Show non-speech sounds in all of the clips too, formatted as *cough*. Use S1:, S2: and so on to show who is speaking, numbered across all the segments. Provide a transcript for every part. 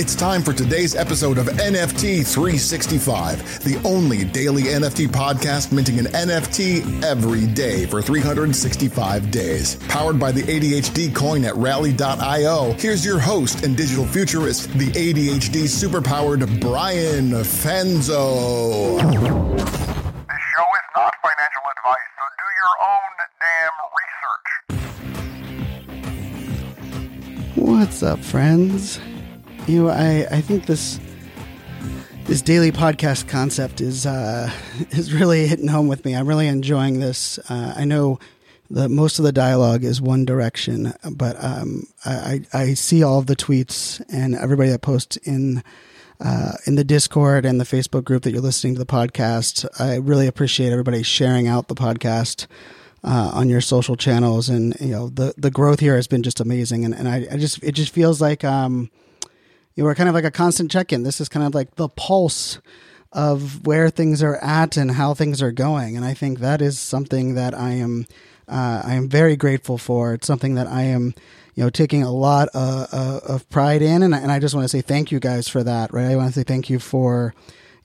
S1: It's time for today's episode of NFT 365, the only daily NFT podcast minting an NFT every day for 365 days. Powered by the ADHD coin at rally.io, here's your host and digital futurist, the ADHD superpowered Brian Fanzo.
S2: This show is not financial advice, so do your own damn research.
S3: What's up, friends? You know, I, I think this this daily podcast concept is uh, *laughs* is really hitting home with me. I'm really enjoying this. Uh, I know that most of the dialogue is one direction, but um, I, I see all of the tweets and everybody that posts in uh, in the Discord and the Facebook group that you're listening to the podcast. I really appreciate everybody sharing out the podcast. Uh, on your social channels and you know the the growth here has been just amazing and, and I, I just it just feels like um you we're kind of like a constant check in. This is kind of like the pulse of where things are at and how things are going. And I think that is something that I am uh, I am very grateful for. It's something that I am you know taking a lot uh, uh, of pride in, and, and I just want to say thank you guys for that. Right, I want to say thank you for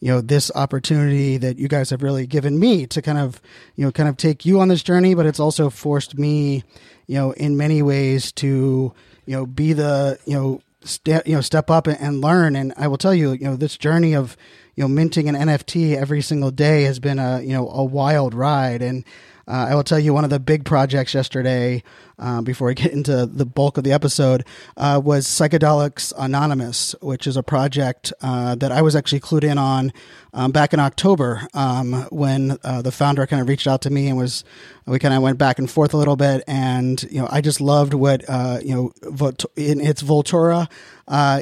S3: you know this opportunity that you guys have really given me to kind of you know kind of take you on this journey, but it's also forced me you know in many ways to you know be the you know step you know step up and learn. And i will tell you you know this journey of you know minting an nft every single day has been a you know a wild ride. And uh, I will tell you one of the big projects yesterday, uh, before I get into the bulk of the episode, uh, was Psychedelics Anonymous, which is a project uh, that I was actually clued in on um, back in October um, when uh, the founder kind of reached out to me and was we kind of went back and forth a little bit, and you know I just loved what uh, you know in its Voltura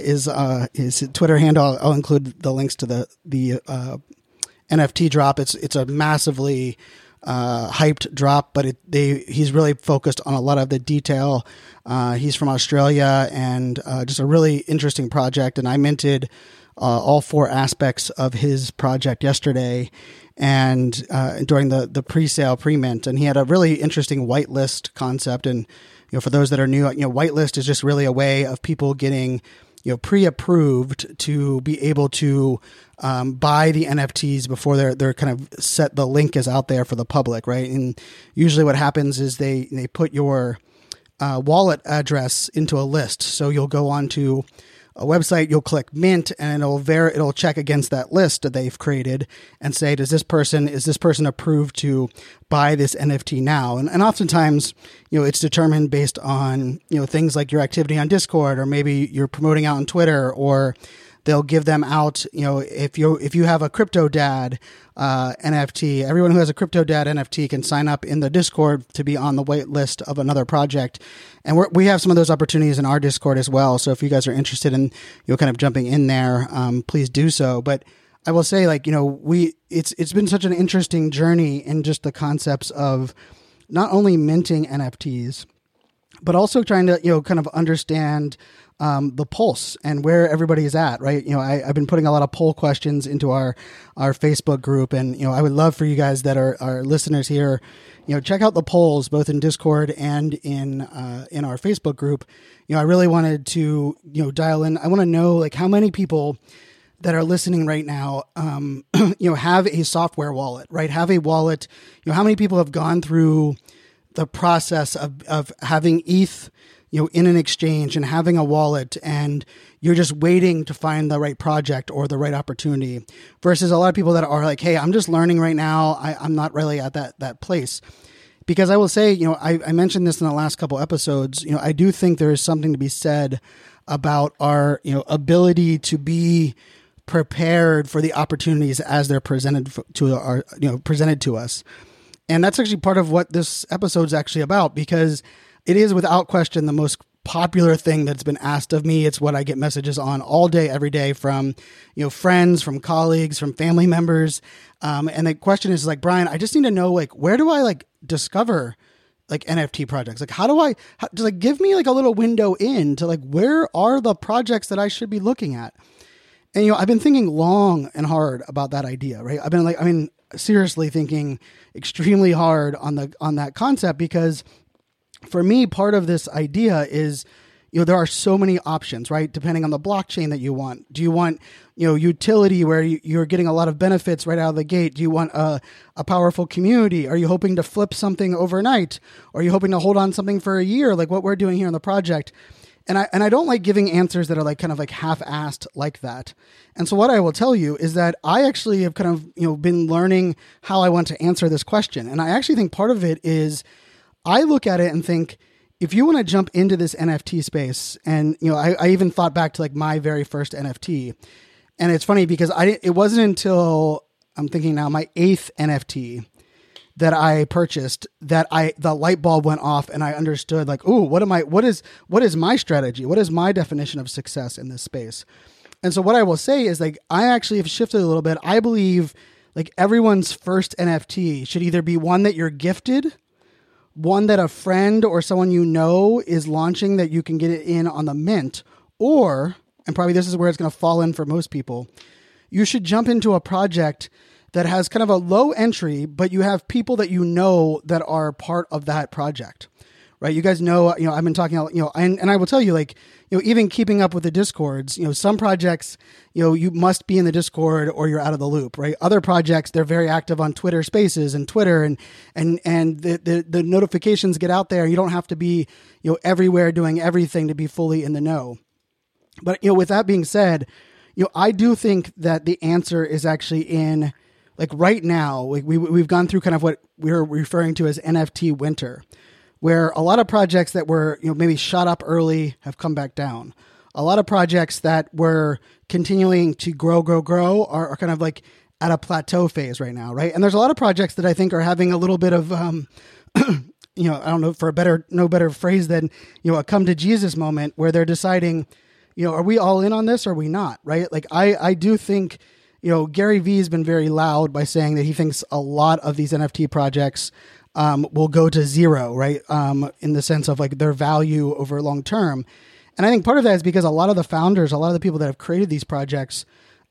S3: is his Twitter handle. I'll, I'll, include the links to the the NFT drop. It's it's a massively uh, hyped drop, but it, they he's really focused on a lot of the detail. Uh, he's from Australia and uh, just a really interesting project. And I minted uh, all four aspects of his project yesterday, and uh, during the the pre-sale pre-mint, and he had a really interesting whitelist concept. And you know, for those that are new, you know, whitelist is just really a way of people getting you know pre-approved to be able to um, buy the NFTs before they're they're kind of set. The link is out there for the public, right? And usually, what happens is they they put your uh, wallet address into a list. So you'll go on to a website, you'll click mint, and it'll ver- it'll check against that list that they've created and say, does this person is this person approved to buy this NFT now? And, and oftentimes, you know, it's determined based on you know things like your activity on Discord, or maybe you're promoting out on Twitter, or they'll give them out. You know, if you if you have a crypto dad uh, NFT, everyone who has a crypto dad NFT can sign up in the Discord to be on the wait list of another project. And we have some of those opportunities in our Discord as well. So if you guys are interested in you know kind of jumping in there, um, please do so. But I will say, like you know, we it's it's been such an interesting journey in just the concepts of not only minting NFTs, but also trying to you know kind of understand um, the pulse and where everybody is at, right? You know, I, have been putting a lot of poll questions into our our Facebook group, and you know, I would love for you guys that are our listeners here, you know, check out the polls both in Discord and in uh, in our Facebook group. You know, I really wanted to you know dial in. I want to know like how many people that are listening right now, um, *clears throat* you know, have a software wallet, right? Have a wallet. You know, how many people have gone through the process of of having ETH you know, in an exchange and having a wallet and you're just waiting to find the right project or the right opportunity versus a lot of people that are like, Hey, I'm just learning right now. I, I'm not really at that, that place because I will say, you know, I, I mentioned this in the last couple episodes, you know, I do think there is something to be said about our, you know, ability to be prepared for the opportunities as they're presented to our, you know, presented to us. And that's actually part of what this episode is actually about because it is without question the most popular thing that's been asked of me. It's what I get messages on all day, every day from, you know, friends, from colleagues, from family members. Um, and the question is like, Brian, I just need to know, like, where do I like discover like NFT projects? Like, how do I how, just like give me like a little window in to like where are the projects that I should be looking at? And you know, I've been thinking long and hard about that idea, right? I've been like, I mean, seriously thinking extremely hard on the on that concept because for me, part of this idea is you know there are so many options right? Depending on the blockchain that you want. Do you want you know utility where you're getting a lot of benefits right out of the gate? Do you want a, a powerful community? Are you hoping to flip something overnight? Are you hoping to hold on something for a year like what we're doing here on the project? And I and I don't like giving answers that are like kind of like half-assed like that. And so what I will tell you is that I actually have kind of, you know, been learning how I want to answer this question. And I actually think part of it is I look at it and think if you want to jump into this NFT space, and you know, I, I even thought back to like my very first NFT, and it's funny because I it wasn't until I'm thinking now my eighth NFT that I purchased that I the light bulb went off and I understood like, oh, what am I? What is what is my strategy? What is my definition of success in this space? And so what I will say is like I actually have shifted a little bit. I believe like everyone's first NFT should either be one that you're gifted one that a friend or someone you know is launching that you can get it in on the mint, or, and probably this is where it's going to fall in for most people, you should jump into a project that has kind of a low entry, but you have people that you know that are part of that project right? You guys know, you know, I've been talking, you know, and, and I will tell you, like, you know, even keeping up with the discords, you know, some projects, you know, you must be in the discord or you're out of the loop, right? Other projects, they're very active on Twitter Spaces and Twitter, and and and the the, the notifications get out there. You don't have to be, you know, everywhere doing everything to be fully in the know. But you know, with that being said, you know, I do think that the answer is actually in like right now. Like we we've gone through kind of what we're referring to as NFT winter where a lot of projects that were you know maybe shot up early have come back down. A lot of projects that were continuing to grow, grow, grow are, are kind of like at a plateau phase right now, right? And there's a lot of projects that I think are having a little bit of um, *clears throat* you know, I don't know for a better no better phrase than, you know, a come to Jesus moment where they're deciding, you know, are we all in on this or are we not, right? Like I I do think, you know, Gary Vee has been very loud by saying that he thinks a lot of these NFT projects um, will go to zero, right? Um, in the sense of like their value over long term. And I think part of that is because a lot of the founders, a lot of the people that have created these projects,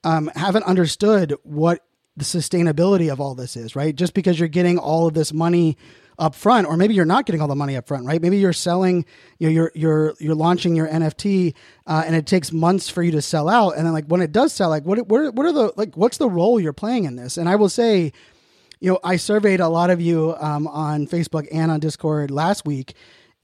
S3: um, haven't understood what the sustainability of all this is, right? Just because you're getting all of this money up front, or maybe you're not getting all the money up front, right? Maybe you're selling, you know, you're you're you're launching your NFT, uh, and it takes months for you to sell out, and then like when it does sell, like what what what are the like what's the role you're playing in this? And I will say, you know, I surveyed a lot of you um, on Facebook and on Discord last week,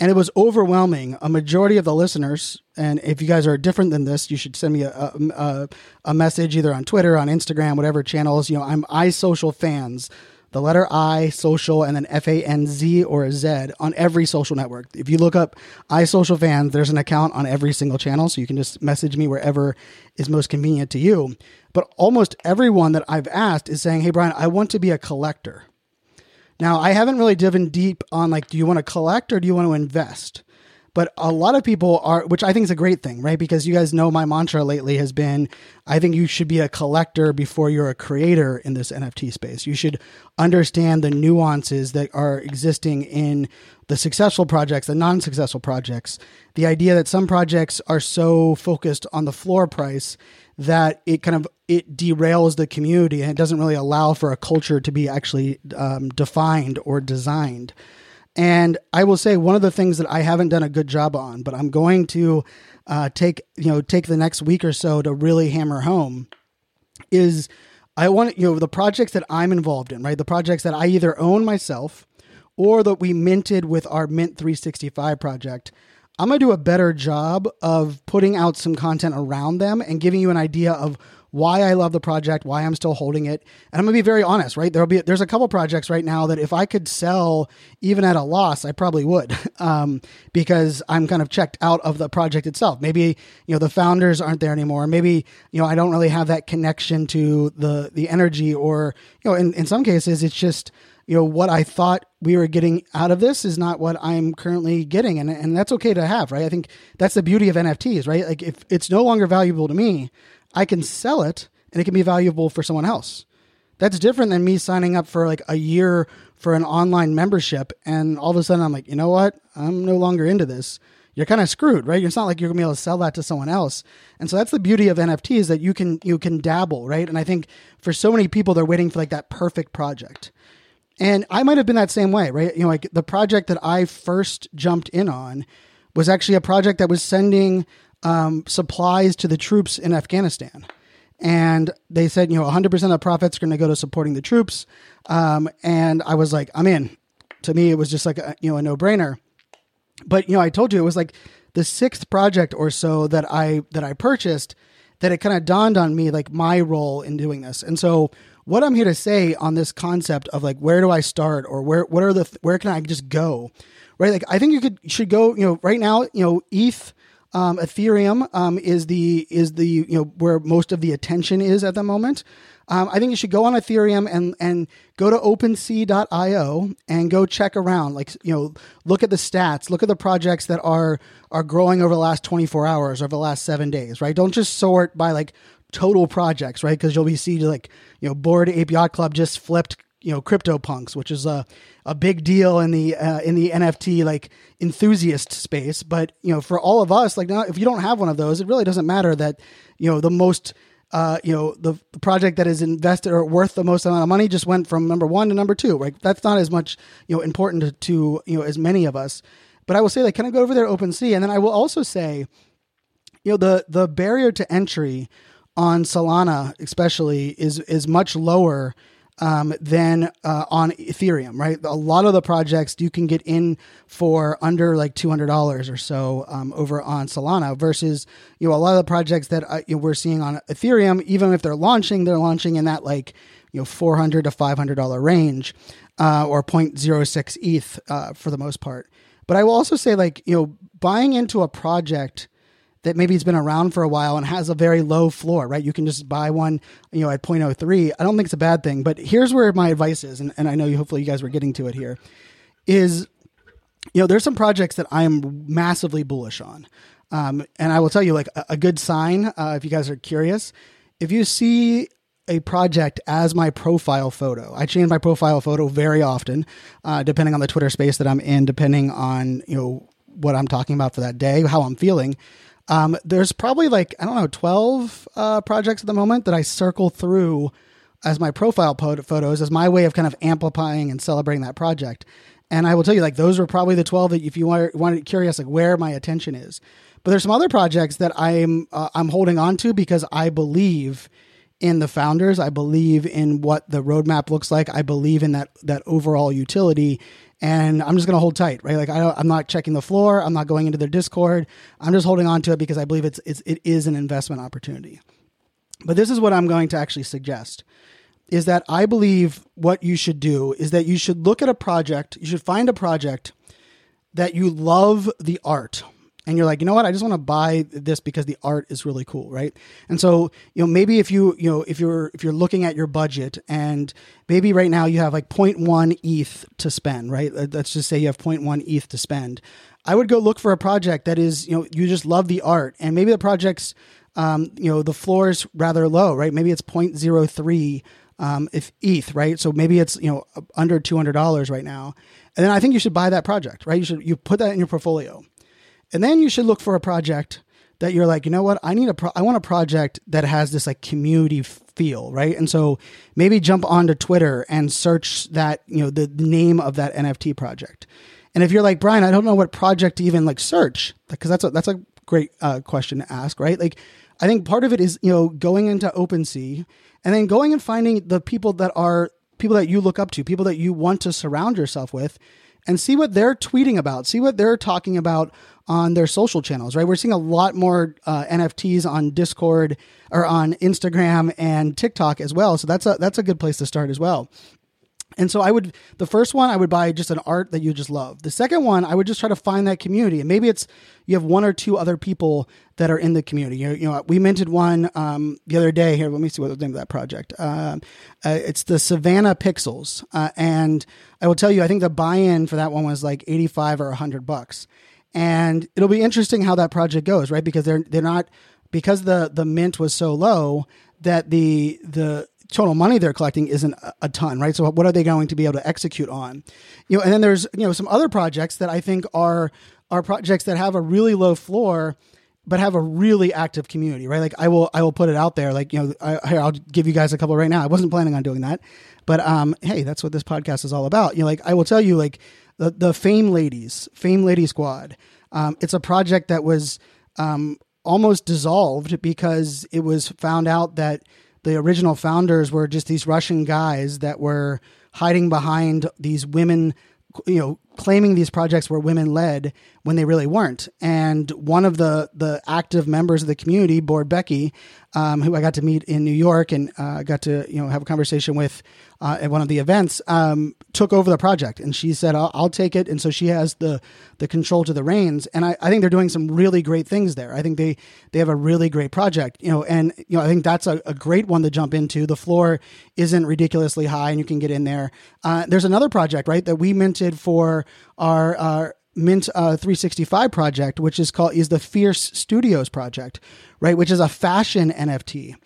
S3: and it was overwhelming. A majority of the listeners, and if you guys are different than this, you should send me a, a, a message either on Twitter, on Instagram, whatever channels. You know, I'm iSocialFanz the letter I, social, and then F A N Z or Z on every social network. If you look up iSocialFanz, there's an account on every single channel, so you can just message me wherever is most convenient to you. But almost everyone that I've asked is saying, "Hey, Brian, I want to be a collector." Now, I haven't really driven deep on like, do you want to collect or do you want to invest? But a lot of people are, which I think is a great thing, right? Because you guys know my mantra lately has been I think you should be a collector before you're a creator in this NFT space. You should understand the nuances that are existing in the successful projects, the non successful projects. The idea that some projects are so focused on the floor price that it kind of it derails the community and it doesn't really allow for a culture to be actually um, defined or designed and I will say one of the things that I haven't done a good job on, but I'm going to uh, take you know take the next week or so to really hammer home is I want you know the projects that I'm involved in, right? The projects that I either own myself or that we minted with our Mint 365 project. I'm going to do a better job of putting out some content around them and giving you an idea of why I love the project, why I'm still holding it. And I'm gonna be very honest, right? There'll be there's a couple projects right now that if I could sell even at a loss, I probably would, *laughs* um, because I'm kind of checked out of the project itself. Maybe you know the founders aren't there anymore. Maybe you know I don't really have that connection to the the energy, or you know, in in some cases it's just you know what I thought we were getting out of this is not what I'm currently getting, and and that's okay to have, right? I think that's the beauty of NFTs, right? Like if it's no longer valuable to me, I can sell it and it can be valuable for someone else. That's different than me signing up for like a year for an online membership and all of a sudden I'm like, you know what? I'm no longer into this. You're kind of screwed, right? It's not like you're gonna be able to sell that to someone else. And so that's the beauty of NFTs that you can you can dabble, right? And I think for so many people they're waiting for like that perfect project. And I might have been that same way, right? You know, like the project that I first jumped in on was actually a project that was sending um, supplies to the troops in Afghanistan. And they said, you know, 100% of the profits are going to go to supporting the troops. Um, and I was like, I'm in. To me, it was just like, a, you know, a no brainer. But, you know, I told you it was like the sixth project or so that I, that I purchased that it kind of dawned on me like my role in doing this. And so what I'm here to say on this concept of like, where do I start or where, what are the, where can I just go? Right. Like, I think you could, should go, you know, right now, you know, ETH, um, Ethereum um, is the is the you know where most of the attention is at the moment. Um, I think you should go on Ethereum and and go to OpenSea.io and go check around. Like you know, look at the stats, look at the projects that are are growing over the last 24 hours, over the last seven days. Right? Don't just sort by like total projects, right? Because you'll be see like you know, Bored Yacht Club just flipped you know CryptoPunks, which is a a big deal in the uh, in the NFT like enthusiast space. But you know, for all of us, like now, if you don't have one of those, it really doesn't matter that you know the most uh, you know the, the project that is invested or worth the most amount of money just went from number one to number two. Right, that's not as much you know important to, to you know as many of us. But I will say, like, can I go over there OpenSea? And then I will also say, you know, the the barrier to entry on Solana, especially, is is much lower um, than uh, on Ethereum, right? A lot of the projects you can get in for under like two hundred dollars or so um, over on Solana, versus you know a lot of the projects that uh, you know, we're seeing on Ethereum, even if they're launching, they're launching in that like you know four hundred to five hundred dollar range, uh, or 0.06 ETH uh, for the most part. But I will also say like you know buying into a project that maybe it's been around for a while and has a very low floor, right? You can just buy one, you know, at 0.03. I don't think it's a bad thing, but here's where my advice is, and, and I know you hopefully you guys were getting to it here, is you know, there's some projects that I am massively bullish on. Um, and I will tell you, like a, a good sign, uh, if you guys are curious, if you see a project as my profile photo. I change my profile photo very often, uh, depending on the Twitter space that I'm in, depending on you know what I'm talking about for that day, how I'm feeling. Um, there's probably like, I don't know, 12 uh, projects at the moment that I circle through as my profile photos as my way of kind of amplifying and celebrating that project. And I will tell you, like, those were probably the 12 that if you want, wanted curious, like, where my attention is. But there's some other projects that I'm, uh, I'm holding on to because I believe in the founders. I believe in what the roadmap looks like. I believe in that, that overall utility and I'm just going to hold tight, right? Like I am not checking the floor. I'm not going into their Discord. I'm just holding on to it because I believe it's, it's it is an investment opportunity. But this is what I'm going to actually suggest is that I believe what you should do is that you should look at a project, you should find a project that you love the art and you're like, you know what, I just want to buy this because the art is really cool, right? And so, you know, maybe if you, you know, if you're if you're looking at your budget and maybe right now you have like 0.1 ETH to spend, right? Let's just say you have 0.1 ETH to spend. I would go look for a project that is, you know, you just love the art and maybe the project's um, you know, the floor is rather low, right? Maybe it's 0.03 um, if ETH, right? So maybe it's you know under two hundred dollars right now, and then I think you should buy that project, right? You should you put that in your portfolio. And then you should look for a project that you're like, you know what? I need a pro- I want a project that has this like community feel, right? And so maybe jump onto Twitter and search that, you know, the name of that NFT project. And if you're like, Brian, I don't know what project to even like search, because that's a, that's a great uh, question to ask, right? Like, I think part of it is, you know, going into OpenSea and then going and finding the people that are people that you look up to, people that you want to surround yourself with and see what they're tweeting about, see what they're talking about on their social channels, right? We're seeing a lot more uh, NFTs on Discord or on Instagram and TikTok as well. So that's a that's a good place to start as well. And so I would the first one I would buy just an art that you just love. The second one I would just try to find that community, and maybe it's you have one or two other people that are in the community. You know, you know we minted one um, the other day. Here, let me see what the name of that project. Uh, uh, it's the Savannah Pixels, uh, and I will tell you, I think the buy-in for that one was like eighty-five or hundred bucks and it'll be interesting how that project goes, right? Because they're they're not because the the mint was so low that the the total money they're collecting isn't a, ton, right? So what are they going to be able to execute on? You know, and then there's you know some other projects that I think are are projects that have a really low floor but have a really active community, right? Like I will, I will put it out there. Like you know, I, here I'll give you guys a couple right now. I wasn't planning on doing that, but um, hey, that's what this podcast is all about. You know, like I will tell you, like the the Fame Ladies, Fame Lady Squad. Um, it's a project that was um almost dissolved because it was found out that the original founders were just these Russian guys that were hiding behind these women you know claiming these projects were women led when they really weren't. And one of the the active members of the community board becky um, who i got to meet in new york and uh, got to you know have a conversation with uh, at one of the events um, took over the project. And she said I'll, I'll, take it. And so she has the the control to the reins. And I, I think they're doing some really great things there. I think they they have a really great project you know and you know i think that's a, a great one to jump into. The floor isn't ridiculously high and you can get in there. Uh, there's another project right that we minted for our, our Mint uh, 365 project, which is called is the Fierce Studios project, right? Which is a fashion NFT.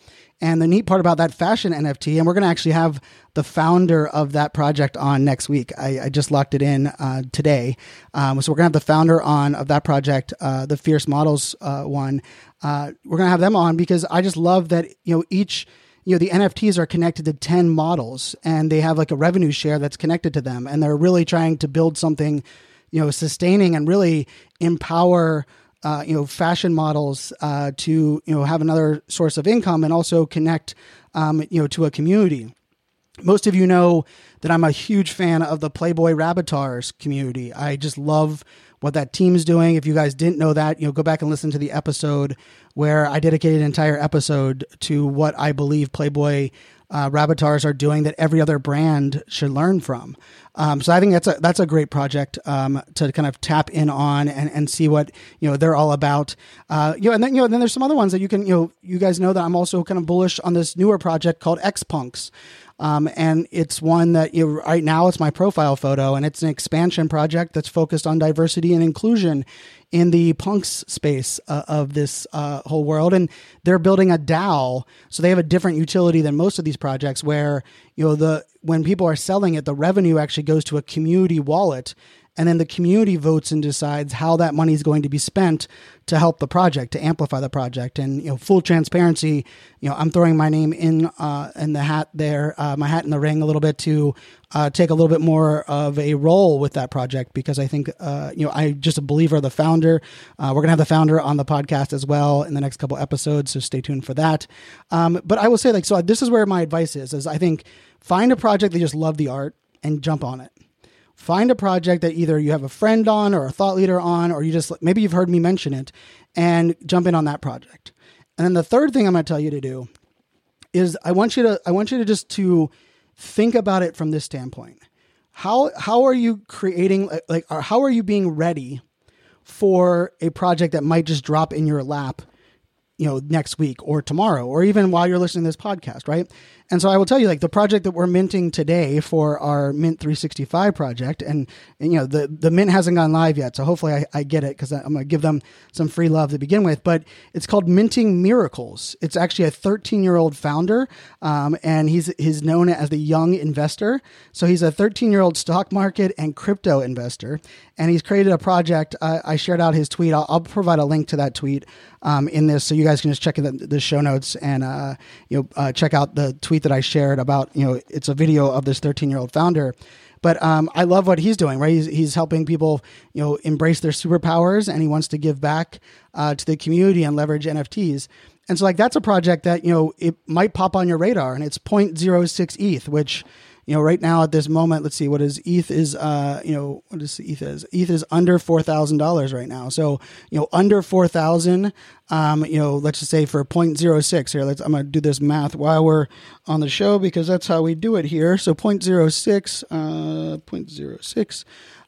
S3: And the neat part about that fashion NFT, and we're going to actually have the founder of that project on next week. I, I just locked it in uh, today. Um, so we're going to have the founder on of that project, uh, the Fierce Models uh, one. Uh, we're going to have them on because I just love that, you know, each you know the NFTs are connected to 10 models and they have like a revenue share that's connected to them and they're really trying to build something you know sustaining and really empower uh, you know fashion models uh, to you know have another source of income and also connect um, you know to a community most of you know that I'm a huge fan of the Playboy Rabbitars community. I just love what that team's doing. If you guys didn't know that, you know, go back and listen to the episode where I dedicated an entire episode to what I believe Playboy uh, Rabbitars are doing that every other brand should learn from. Um, so I think that's a that's a great project um, to kind of tap in on and, and see what you know they're all about. Uh, you know, and then you know then there's some other ones that you can you know you guys know that I'm also kind of bullish on this newer project called X Punks. Um, and it's one that you know, right now it's my profile photo, and it's an expansion project that's focused on diversity and inclusion in the punks space uh, of this uh, whole world. And they're building a DAO, so they have a different utility than most of these projects, where you know the when people are selling it, the revenue actually goes to a community wallet and then the community votes and decides how that money is going to be spent to help the project to amplify the project. And you know full transparency you know i'm throwing my name in uh, in the hat there uh, my hat in the ring a little bit to uh, take a little bit more of a role with that project because i think uh, you know i just a believer of the founder. Uh, we're gonna have the founder on the podcast as well in the next couple episodes so stay tuned for that. Um, but i will say like so this is where my advice is is i think find a project that just love the art and jump on it find a project that either you have a friend on or a thought leader on, or you just maybe you've heard me mention it and jump in on that project. And then the third thing I'm going to tell you to do is I want you to I want you to just to think about it from this standpoint. How how are you creating like how are you being ready for a project that might just drop in your lap you know next week or tomorrow or even while you're listening to this podcast right? And so i will tell you like the project that we're minting today for our mint 365 project and, and you know the the mint hasn't gone live yet so hopefully i, I get it because i'm going to give them some free love to begin with but it's called minting miracles. It's actually a 13 year old founder um, and he's he's known as the young investor. So he's a 13 year old stock market and crypto investor and he's created a project. I shared out his tweet. I'll, I'll provide a link to that tweet um, in this, so you guys can just check the, the show notes and uh, you know uh, check out the tweet that I shared about you know it's a video of this 13 year old founder. But um, I love what he's doing. Right, he's, he's helping people you know embrace their superpowers, and he wants to give back uh, to the community and leverage NFTs. And so like that's a project that you know it might pop on your radar, and it's 0.06 ETH, which you know, right now at this moment, let's see, what is ETH is, uh, you know, what is ETH is? ETH is under $4,000 right now. So, you know, under 4,000, um, you know, let's just say for 0.06 here, let's, I'm going to do this math while we're on the show because that's how we do it here. So 0.06, uh, 0.06,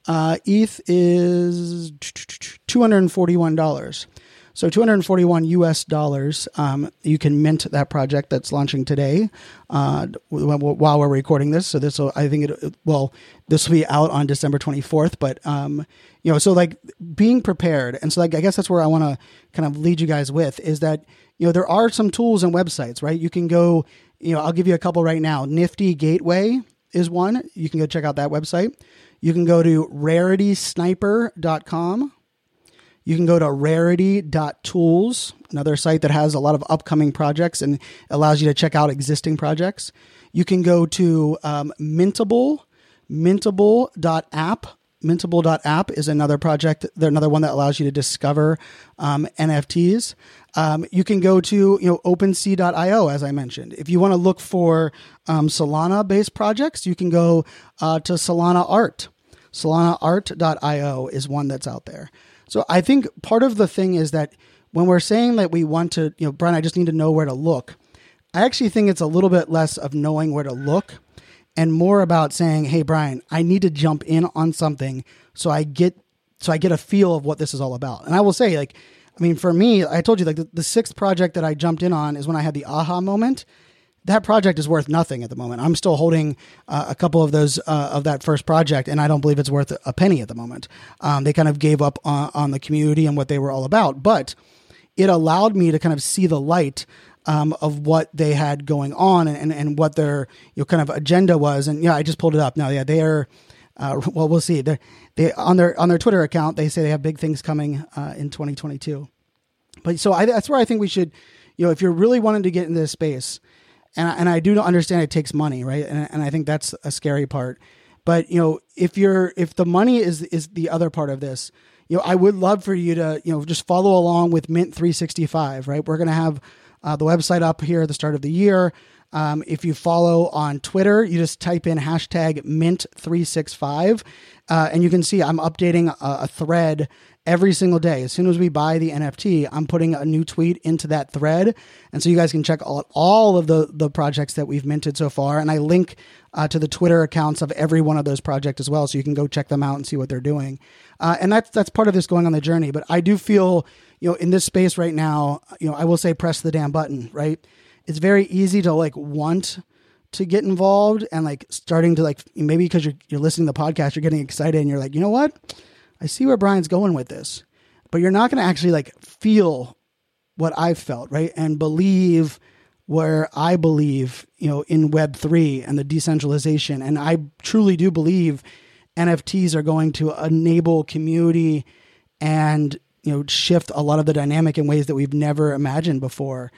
S3: uh, ETH is $241. So 241 US dollars. Um, you can mint that project that's launching today uh, while we're recording this. So this will, I think it, well, this will be out on December 24th. But um, you know, so like being prepared, and so like I guess that's where I want to kind of lead you guys with is that you know there are some tools and websites, right? You can go you know, I'll give you a couple right now. Nifty Gateway is one. You can go check out that website. You can go to raritysniper.com. You can go to rarity.tools, another site that has a lot of upcoming projects and allows you to check out existing projects. You can go to um, Mintable, mintable.app. Mintable.app is another project, another one that allows you to discover um, NFTs. Um, you can go to you know OpenSea.io, as I mentioned. If you want to look for um, Solana-based projects, you can go uh, to Solana Art. SolanaArt.io is one that's out there. So I think part of the thing is that when we're saying that we want to, you know, Brian, I just need to know where to look. I actually think it's a little bit less of knowing where to look and more about saying, "Hey, Brian, I need to jump in on something so I get so I get a feel of what this is all about." And I will say, like, I mean, for me, I told you, like, the, the sixth project that I jumped in on is when I had the aha moment. That project is worth nothing at the moment. I'm still holding uh, a couple of those uh, of that first project, and I don't believe it's worth a penny at the moment. Um, they kind of gave up on, on the community and what they were all about, but it allowed me to kind of see the light um, of what they had going on and, and, what their you know, kind of agenda was. And yeah, I just pulled it up now. Yeah, they are. Uh, *laughs* well, we'll see. They they on their on their Twitter account they say they have big things coming uh, in 2022. But so I, that's where I think we should, you know, if you're really wanting to get into this space, and I, and I do understand it takes money, right? And and I think that's a scary part. But you know, if you're if the money is is the other part of this, you know, I would love for you to you know just follow along with Mint 365, right? We're gonna have uh, the website up here at the start of the year. Um, if you follow on Twitter, you just type in hashtag Mint365, uh, and you can see I'm updating a, a, thread every single day. As soon as we buy the NFT, I'm putting a new tweet into that thread, and so you guys can check all, all of the the projects that we've minted so far. And I link uh, to the Twitter accounts of every one of those projects as well, so you can go check them out and see what they're doing. Uh, and that's that's part of this going on the journey. But I do feel you know, in this space right now, you know, I will say press the damn button, right? It's very easy to like want to get involved and like starting to like maybe because you're you're listening to the podcast, you're getting excited and you're like, you know what? I see where Brian's going with this. But you're not gonna actually like feel what I've felt, right? And believe where I believe, you know, in web three and the decentralization. And I truly do believe NFTs are going to enable community and you know shift a lot of the dynamic in ways that we've never imagined before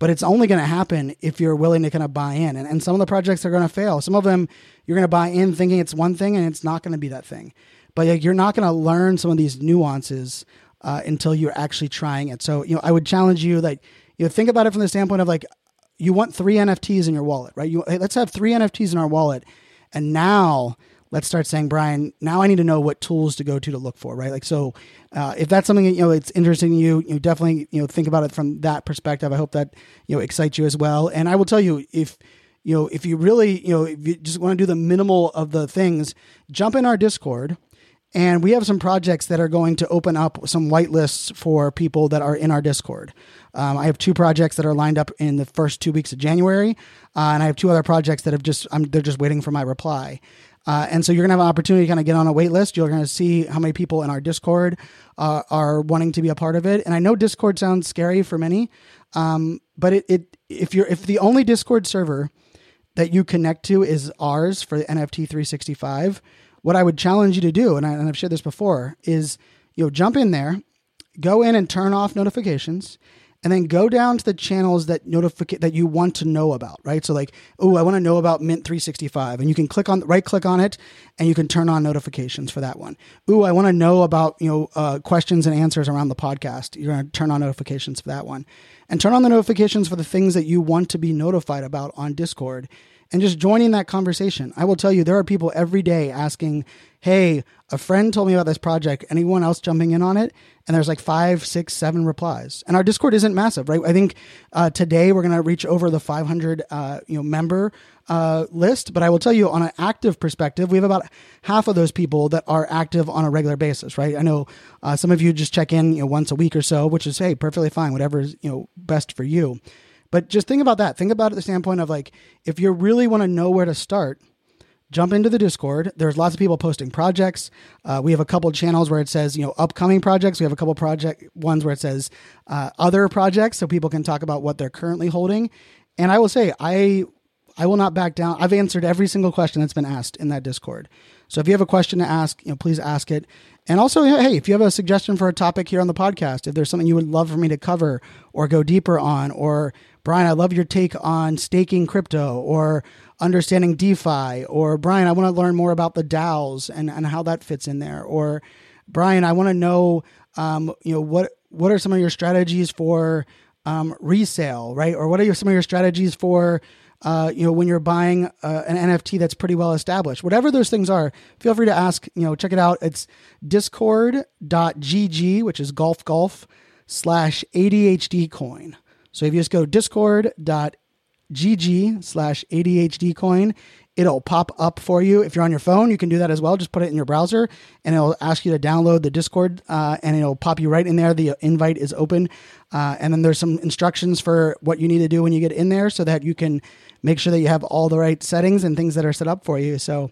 S3: but it's only going to happen if you're willing to kind of buy in and, and some of the projects are going to fail some of them you're going to buy in thinking it's one thing and it's not going to be that thing but like, you're not going to learn some of these nuances uh, until you're actually trying it so you know i would challenge you like you know think about it from the standpoint of like you want three nfts in your wallet right you hey, let's have three nfts in our wallet and now let's start saying, Brian, now I need to know what tools to go to to look for, right? Like, so uh, if that's something that, you know, it's interesting to you, you definitely, you know, think about it from that perspective. I hope that, you know, excites you as well. And I will tell you, if, you know, if you really, you know, if you just want to do the minimal of the things, jump in our Discord. And we have some projects that are going to open up some whitelists for people that are in our Discord. Um, I have two projects that are lined up in the first two weeks of January, uh, and I have two other projects that have just I'm, they're just waiting for my reply. Uh, and so you're going to have an opportunity to kind of get on a wait list. You're going to see how many people in our Discord uh, are wanting to be a part of it. And I know Discord sounds scary for many, um, but it, it if you're if the only Discord server that you connect to is ours for the NFT 365, what I would challenge you to do, and, I, and I've shared this before, is you know jump in there, go in and turn off notifications, and then go down to the channels that notific that you want to know about, right? So like, oh, I want to know about Mint 365, and you can click on right click on it, and you can turn on notifications for that one. Ooh, I want to know about you know uh, questions and answers around the podcast. You're going to turn on notifications for that one, and turn on the notifications for the things that you want to be notified about on Discord and just joining that conversation. I will tell you, there are people every day asking, Hey, a friend told me about this project. Anyone else jumping in on it? And there's like five, six, seven replies. And our Discord isn't massive, right? I think uh, today we're going to reach over the 500 uh, you know member uh, list. But I will tell you, on an active perspective, we have about half of those people that are active on a regular basis, right? I know uh, some of you just check in, you know, once a week or so, which is hey, perfectly fine, whatever is you know best for you. But just think about that. Think about it the standpoint of like, if you really want to know where to start, jump into the Discord. There's lots of people posting projects. Uh, we have a couple channels where it says, you know, upcoming projects. We have a couple project ones where it says uh, other projects, so people can talk about what they're currently holding. And I will say, I I will not back down. I've answered every single question that's been asked in that Discord. So if you have a question to ask, you know, please ask it. And also, hey, if you have a suggestion for a topic here on the podcast, if there's something you would love for me to cover or go deeper on, or Brian, I love your take on staking crypto or understanding DeFi, or Brian, I want to learn more about the DAOs and, and how that fits in there, or Brian, I want to know, um, you know, what what are some of your strategies for um, resale, right? Or what are your, some of your strategies for uh, you know, when you're buying uh, an NFT that's pretty well established. Whatever those things are, feel free to ask, you know, check it out. It's discord.gg, which is golf golf slash ADHD coin. So if you just go discord.gg slash ADHD coin, it'll pop up for you. If you're on your phone, you can do that as well. Just put it in your browser and it'll ask you to download the Discord uh, and it'll pop you right in there. The invite is open. Uh, and then there's some instructions for what you need to do when you get in there so that you can make sure that you have all the right settings and things that are set up for you. So,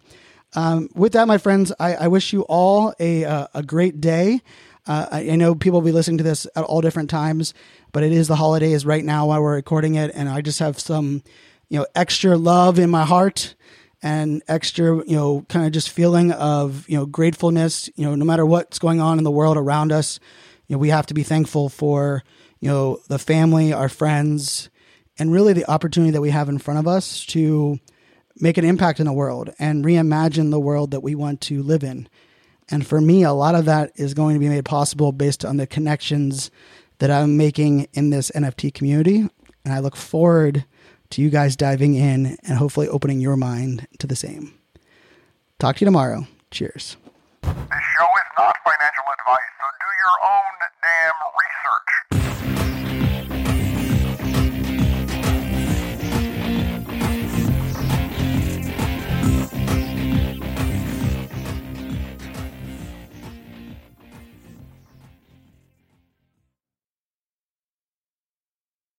S3: um, with that, my friends, I, I wish you all a, uh, a great day. Uh, I, I, know people will be listening to this at all different times, but it is the holidays right now while we're recording it, and I just have some, you know, extra love in my heart and extra, you know, kind of just feeling of, you know, gratefulness. You know, no matter what's going on in the world around us, you know, we have to be thankful for, you know, the family, our friends, and really the opportunity that we have in front of us to make an impact in the world and reimagine the world that we want to live in. And for me, a lot of that is going to be made possible based on the connections that I'm making in this NFT community. And I look forward to you guys diving in and hopefully opening your mind to the same. Talk to you tomorrow. Cheers.
S2: This show is not financial advice, so do your own damn research.